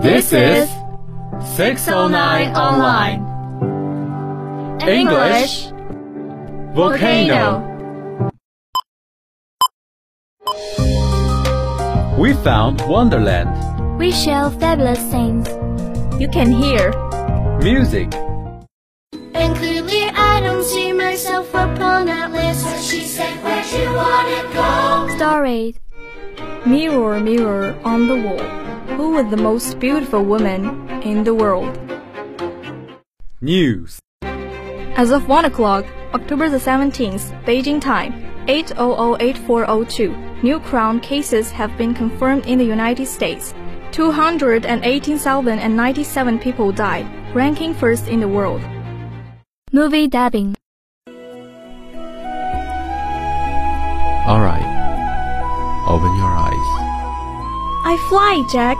This is 609 Online. English Volcano. We found Wonderland. We shall fabulous things. You can hear. Music. And clearly I don't see myself upon that list. So she said, Where'd you wanna go? Stories. Mirror, mirror on the wall. Who is the most beautiful woman in the world? News. As of 1 o'clock, October the 17th, Beijing time, 8008402, new crown cases have been confirmed in the United States. 218,097 people died, ranking first in the world. Movie dubbing. All right. Open your eyes. I fly, Jack.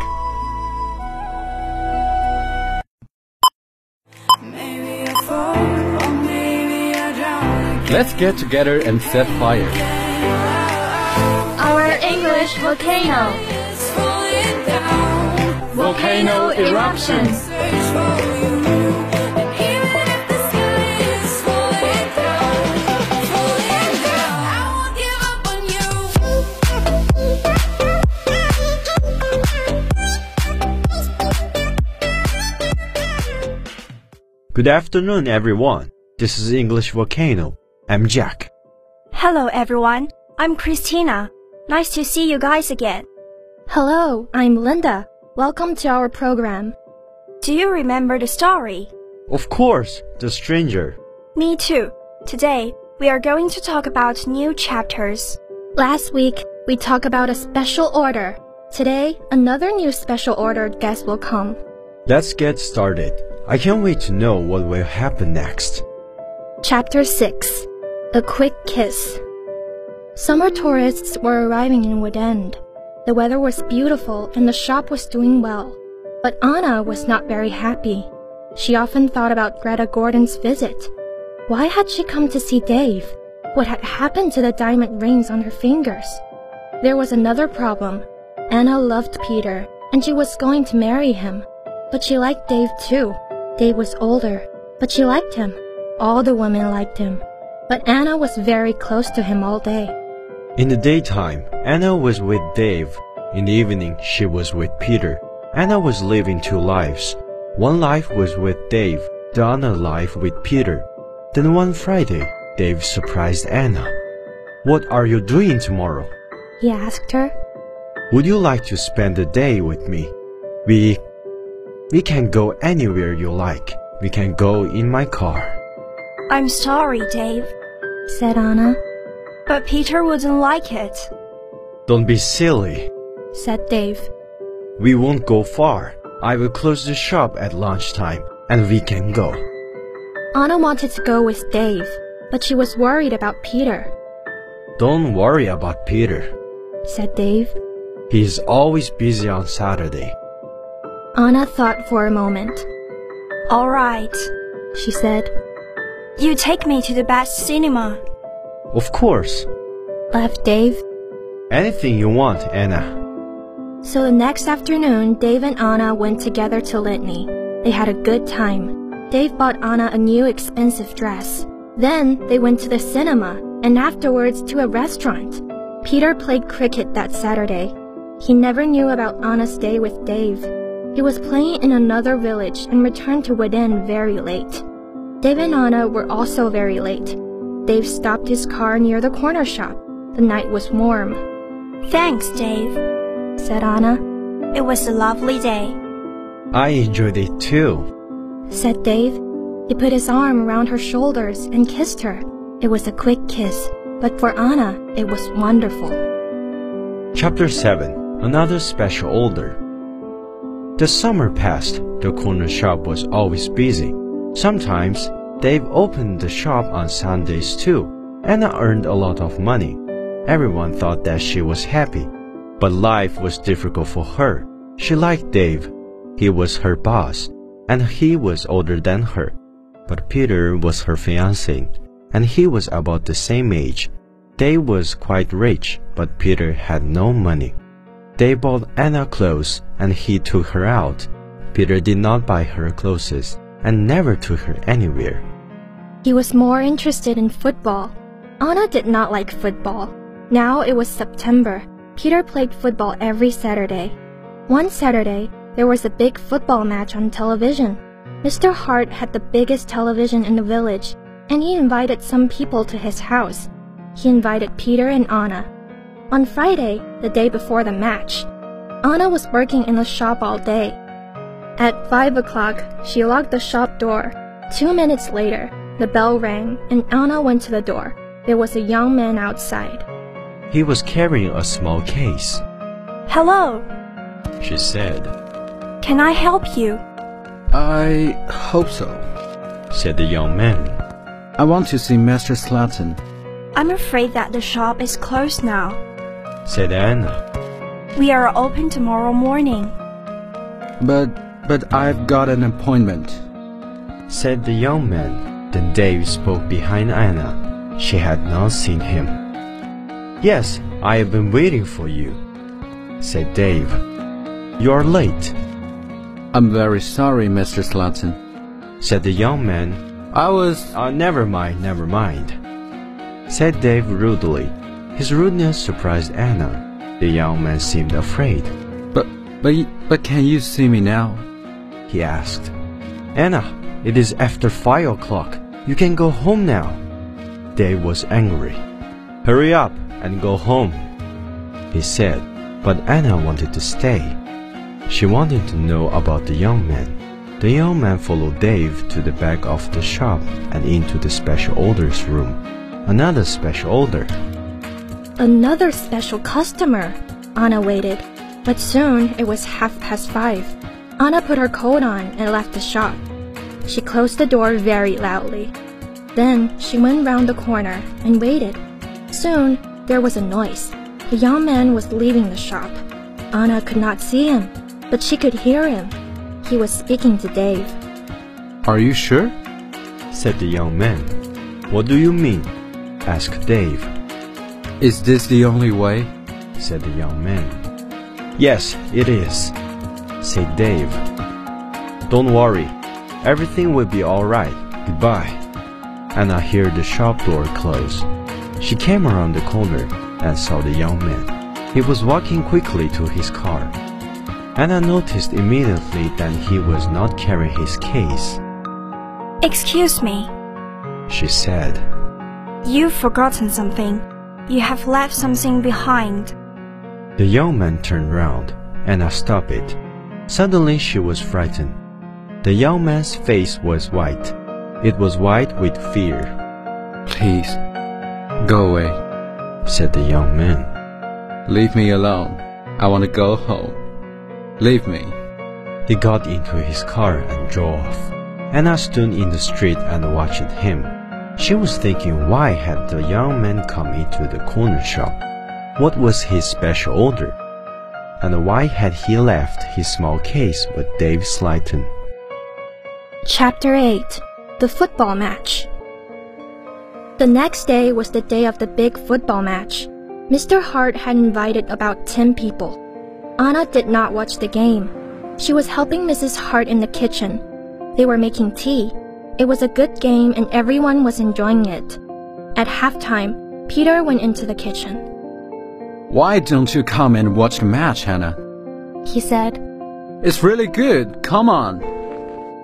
Let's get together and set fire. Our English volcano. Volcano eruptions. Good afternoon, everyone. This is English Volcano. I'm Jack. Hello, everyone. I'm Christina. Nice to see you guys again. Hello, I'm Linda. Welcome to our program. Do you remember the story? Of course, The Stranger. Me too. Today, we are going to talk about new chapters. Last week, we talked about a special order. Today, another new special ordered guest will come. Let's get started. I can't wait to know what will happen next. Chapter 6 A Quick Kiss. Summer tourists were arriving in Wood End. The weather was beautiful and the shop was doing well. But Anna was not very happy. She often thought about Greta Gordon's visit. Why had she come to see Dave? What had happened to the diamond rings on her fingers? There was another problem. Anna loved Peter, and she was going to marry him. But she liked Dave too. Dave was older, but she liked him. All the women liked him. But Anna was very close to him all day. In the daytime, Anna was with Dave. In the evening, she was with Peter. Anna was living two lives. One life was with Dave, the other life with Peter. Then one Friday, Dave surprised Anna. What are you doing tomorrow? He asked her. Would you like to spend the day with me? We we can go anywhere you like. We can go in my car. I'm sorry, Dave, said Anna, but Peter wouldn't like it. Don't be silly, said Dave. We won't go far. I will close the shop at lunchtime and we can go. Anna wanted to go with Dave, but she was worried about Peter, Don't worry about Peter. said Dave. He's always busy on Saturday. Anna thought for a moment. All right. She said, You take me to the best cinema. Of course. laughed Dave. Anything you want, Anna. So the next afternoon, Dave and Anna went together to Litany. They had a good time. Dave bought Anna a new expensive dress. Then they went to the cinema and afterwards to a restaurant. Peter played cricket that Saturday. He never knew about Anna's day with Dave. He was playing in another village and returned to Wood very late. Dave and Anna were also very late. Dave stopped his car near the corner shop. The night was warm, Thanks, Dave. said Anna, It was a lovely day. I enjoyed it too. said Dave. He put his arm around her shoulders and kissed her. It was a quick kiss, but for Anna, it was wonderful. Chapter 7 Another Special Order. The summer passed. The corner shop was always busy. Sometimes Dave opened the shop on Sundays too. Anna earned a lot of money. Everyone thought that she was happy. But life was difficult for her. She liked Dave. He was her boss, and he was older than her. But Peter was her fiancé, and he was about the same age. Dave was quite rich, but Peter had no money. They bought Anna clothes and he took her out. Peter did not buy her clothes and never took her anywhere. He was more interested in football. Anna did not like football. Now it was September. Peter played football every Saturday. One Saturday, there was a big football match on television. Mr. Hart had the biggest television in the village, and he invited some people to his house. He invited Peter and Anna. On Friday, the day before the match, Anna was working in the shop all day. At 5 o'clock, she locked the shop door. Two minutes later, the bell rang and Anna went to the door. There was a young man outside. He was carrying a small case. Hello. She said, Can I help you? I hope so. said the young man. I want to see Master Slatton. I'm afraid that the shop is closed now. Said Anna. We are open tomorrow morning. But but I've got an appointment. Said the young man. Then Dave spoke behind Anna. She had not seen him. Yes, I have been waiting for you, said Dave. You are late, I'm very sorry, Mr. Slatton. said the young man. I was Uh, never mind, never mind, said Dave rudely. His rudeness surprised Anna. The young man seemed afraid. but but but can you see me now? He asked. Anna, it is after five o'clock. You can go home now. Dave was angry. Hurry up and go home, he said. But Anna wanted to stay. She wanted to know about the young man. The young man followed Dave to the back of the shop and into the special orders room. Another special order. Another special customer. Anna waited, but soon it was half past five. Anna put her coat on and left the shop. She closed the door very loudly. Then she went round the corner and waited. Soon there was a noise. The young man was leaving the shop. Anna could not see him, but she could hear him. He was speaking to Dave. Are you sure? said the young man. What do you mean? asked Dave. Is this the only way? said the young man. Yes, it is, said Dave. Don't worry, everything will be alright. Goodbye. Anna heard the shop door close. She came around the corner and saw the young man. He was walking quickly to his car. Anna noticed immediately that he was not carrying his case. Excuse me. She said, You've forgotten something. You have left something behind. The young man turned round. And Anna stopped it. Suddenly she was frightened. The young man's face was white. It was white with fear, Please, go away. said the young man. Leave me alone. I want to go home. Leave me. He got into his car and drove off. Anna stood in the street and watched him. She was thinking why had the young man come into the corner shop? What was his special order? And why had he left his small case with Dave Slayton? Chapter 8 The Football Match The next day was the day of the big football match. Mr. Hart had invited about 10 people. Anna did not watch the game. She was helping Mrs. Hart in the kitchen. They were making tea. It was a good game and everyone was enjoying it. At halftime, Peter went into the kitchen. Why don't you come and watch the match, Anna? He said, It's really good. Come on.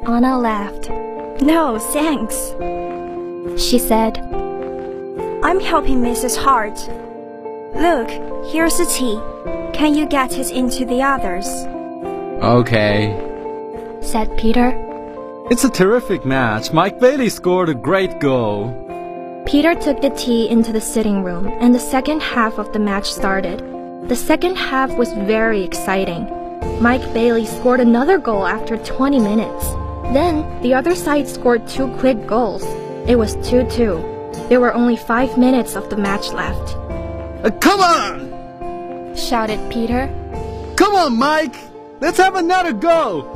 Anna laughed. No, thanks. She said, I'm helping Mrs. Hart. Look, here's the tea. Can you get it into the others? Okay. said Peter. It's a terrific match. Mike Bailey scored a great goal. Peter took the tea into the sitting room and the second half of the match started. The second half was very exciting. Mike Bailey scored another goal after 20 minutes. Then the other side scored two quick goals. It was 2 2. There were only five minutes of the match left. Uh, come on! Shouted Peter. Come on, Mike! Let's have another go!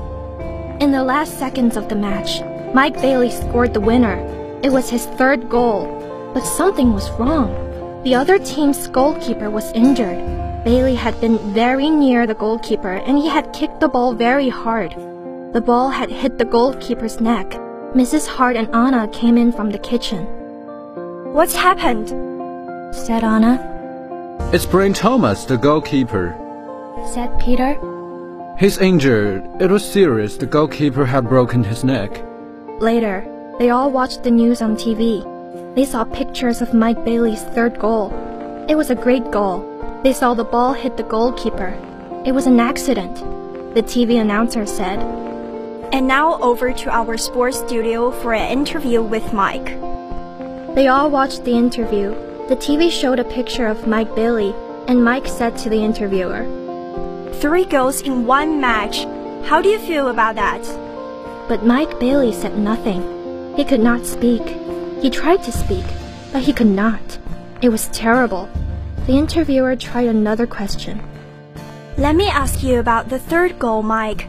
In the last seconds of the match, Mike Bailey scored the winner. It was his third goal, but something was wrong. The other team's goalkeeper was injured. Bailey had been very near the goalkeeper and he had kicked the ball very hard. The ball had hit the goalkeeper's neck. Mrs. Hart and Anna came in from the kitchen. What's happened? Said Anna. It's Brian Thomas, the goalkeeper. Said Peter. He's injured. It was serious. The goalkeeper had broken his neck. Later, they all watched the news on TV. They saw pictures of Mike Bailey's third goal. It was a great goal. They saw the ball hit the goalkeeper. It was an accident. The TV announcer said. And now over to our sports studio for an interview with Mike. They all watched the interview. The TV showed a picture of Mike Bailey, and Mike said to the interviewer, Three goals in one match. How do you feel about that? But Mike Bailey said nothing. He could not speak. He tried to speak, but he could not. It was terrible. The interviewer tried another question. Let me ask you about the third goal, Mike.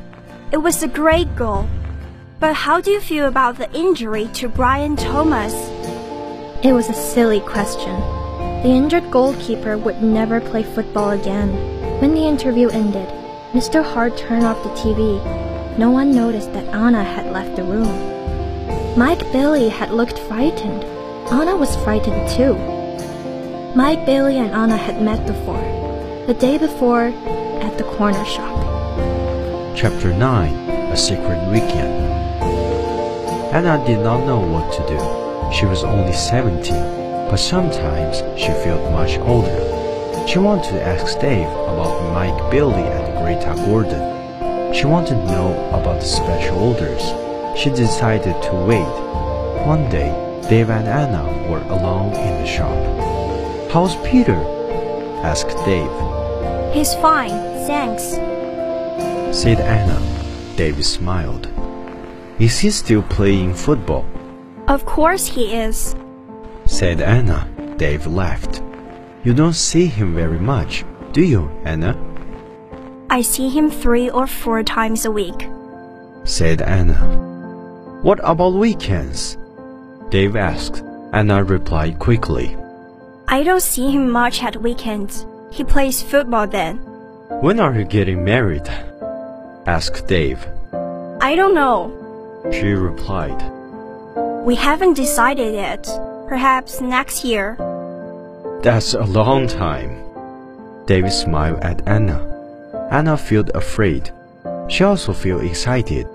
It was a great goal. But how do you feel about the injury to Brian Thomas? It was a silly question. The injured goalkeeper would never play football again. When the interview ended, Mr. Hart turned off the TV. No one noticed that Anna had left the room. Mike Bailey had looked frightened. Anna was frightened too. Mike Bailey and Anna had met before, the day before at the corner shop. Chapter 9 A Secret Weekend Anna did not know what to do. She was only 17, but sometimes she felt much older. She wanted to ask Dave about Mike Bailey and Greta Gordon. She wanted to know about the special orders. She decided to wait. One day, Dave and Anna were alone in the shop. How's Peter? asked Dave. He's fine, thanks. said Anna. Dave smiled. Is he still playing football? Of course he is. said Anna. Dave laughed. You don't see him very much, do you, Anna? I see him three or four times a week. said Anna. What about weekends? Dave asked. Anna replied quickly. I don't see him much at weekends. He plays football then. When are you getting married? asked Dave. I don't know. She replied. We haven't decided yet. Perhaps next year. That's a long time. Dave smiled at Anna. Anna felt afraid. She also felt excited.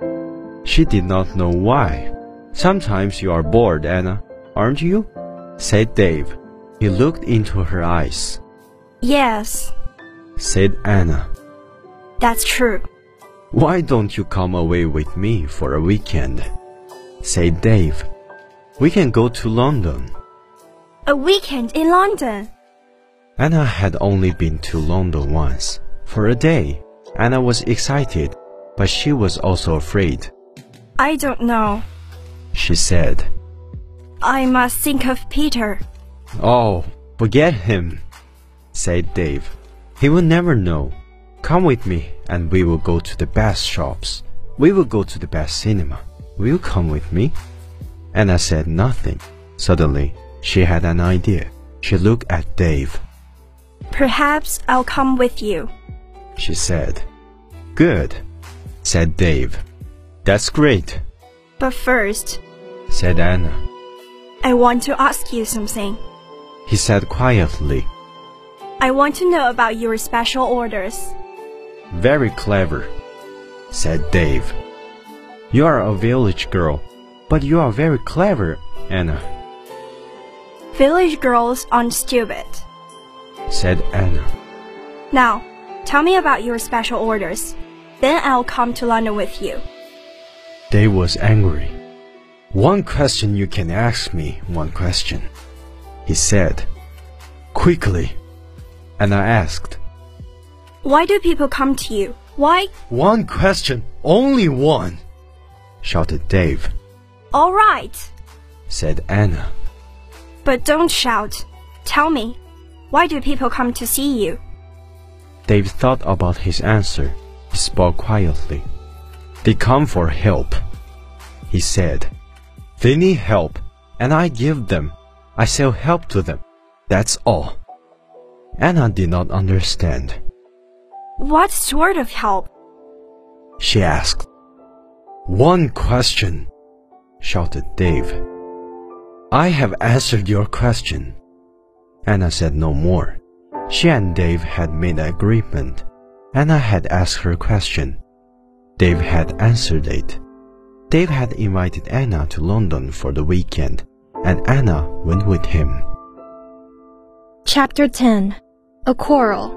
She did not know why. Sometimes you are bored, Anna, aren't you? said Dave. He looked into her eyes. Yes, Said Anna. that's true. Why don't you come away with me for a weekend? said Dave. We can go to London. A weekend in London. Anna had only been to London once. For a day, Anna was excited, but she was also afraid. I don't know. She said, I must think of Peter. Oh, forget him, said Dave. He will never know. Come with me and we will go to the best shops. We will go to the best cinema. Will you come with me? Anna said nothing. Suddenly, she had an idea. She looked at Dave. Perhaps I'll come with you. She said, Good, said Dave. That's great, But first, said Anna. I want to ask you something. He said quietly, I want to know about your special orders. Very clever, said Dave. You are a village girl, but you are very clever, Anna, Village girls aren't stupid. said Anna. Now, tell me about your special orders. Then I'll come to London with you. Dave was angry. One question you can ask me, one question, he said. Quickly. And I asked. Why do people come to you? Why? One question, only one, shouted Dave, All right. said Anna. But don't shout. Tell me, why do people come to see you? Dave thought about his answer. He spoke quietly. They come for help, he said. They need help, and I give them. I sell help to them. That's all. Anna did not understand. What sort of help? She asked. One question, shouted Dave. I have answered your question. Anna said no more. She and Dave had made an agreement. Anna had asked her question. Dave had answered it. Dave had invited Anna to London for the weekend, and Anna went with him. Chapter 10 A Quarrel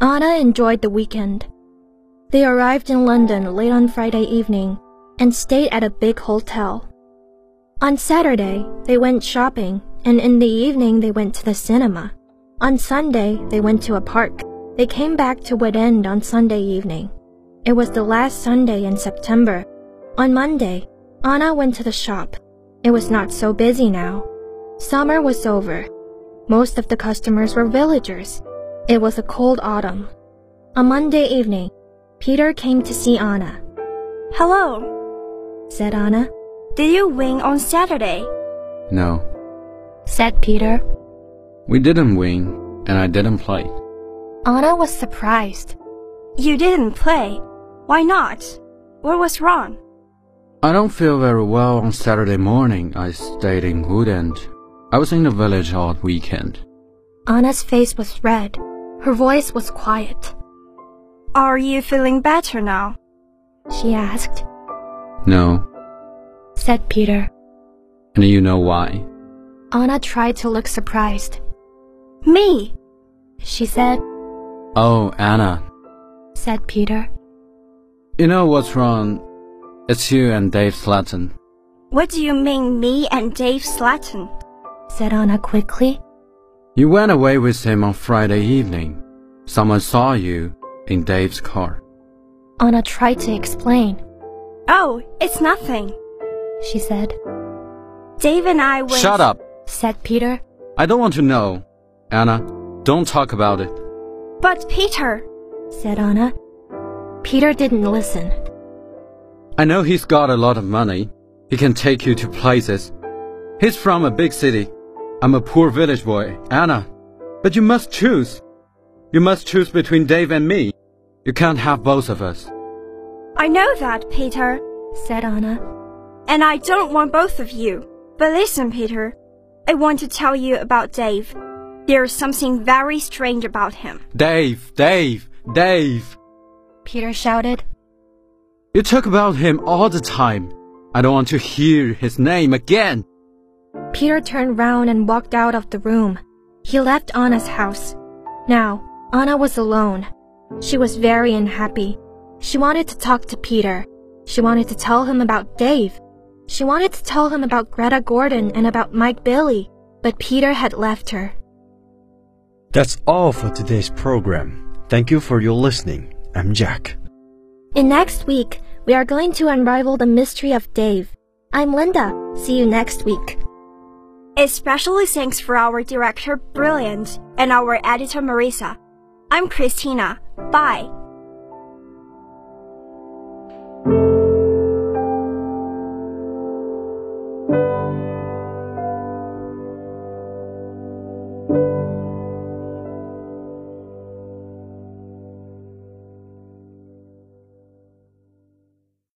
Anna enjoyed the weekend. They arrived in London late on Friday evening and stayed at a big hotel. On Saturday, they went shopping, and in the evening, they went to the cinema. On Sunday, they went to a park. They came back to Wood End on Sunday evening. It was the last Sunday in September. On Monday, Anna went to the shop. It was not so busy now. Summer was over. Most of the customers were villagers. It was a cold autumn. On Monday evening, Peter came to see Anna. Hello, Said Anna. Did you win on Saturday? No, Said Peter. we didn't win, and I didn't play. Anna was surprised. You didn't play. Why not? What was wrong? I don't feel very well on Saturday morning. I stayed in Wood End. I was in the village all weekend. Anna's face was red. Her voice was quiet. Are you feeling better now? She asked. No, Said Peter. and you know why? Anna tried to look surprised. Me? She said, Oh, Anna, said Peter. you know what's wrong? It's you and Dave Slatton. What do you mean, me and Dave Slatton? Said Anna quickly. You went away with him on Friday evening. Someone saw you in Dave's car. Anna tried to explain. Oh, it's nothing. She said, Dave and I went. Shut up! said Peter. I don't want to know. Anna, don't talk about it. But Peter, Said Anna. Peter didn't listen. I know he's got a lot of money. He can take you to places. He's from a big city. I'm a poor village boy, Anna. But you must choose. You must choose between Dave and me. You can't have both of us. I know that, Peter. Said Anna. And I don't want both of you. But listen, Peter. I want to tell you about Dave. There's something very strange about him. Dave, Dave, Dave. Peter shouted. You talk about him all the time. I don't want to hear his name again. Peter turned round and walked out of the room. He left Anna's house. Now, Anna was alone. She was very unhappy. She wanted to talk to Peter. She wanted to tell him about Dave. She wanted to tell him about Greta Gordon and about Mike Bailey, but Peter had left her. That's all for today's program. Thank you for your listening. I'm Jack. In next week, we are going to unravel the mystery of Dave. I'm Linda. See you next week. Especially thanks for our director, Brilliant, and our editor, Marisa. I'm Christina. Bye.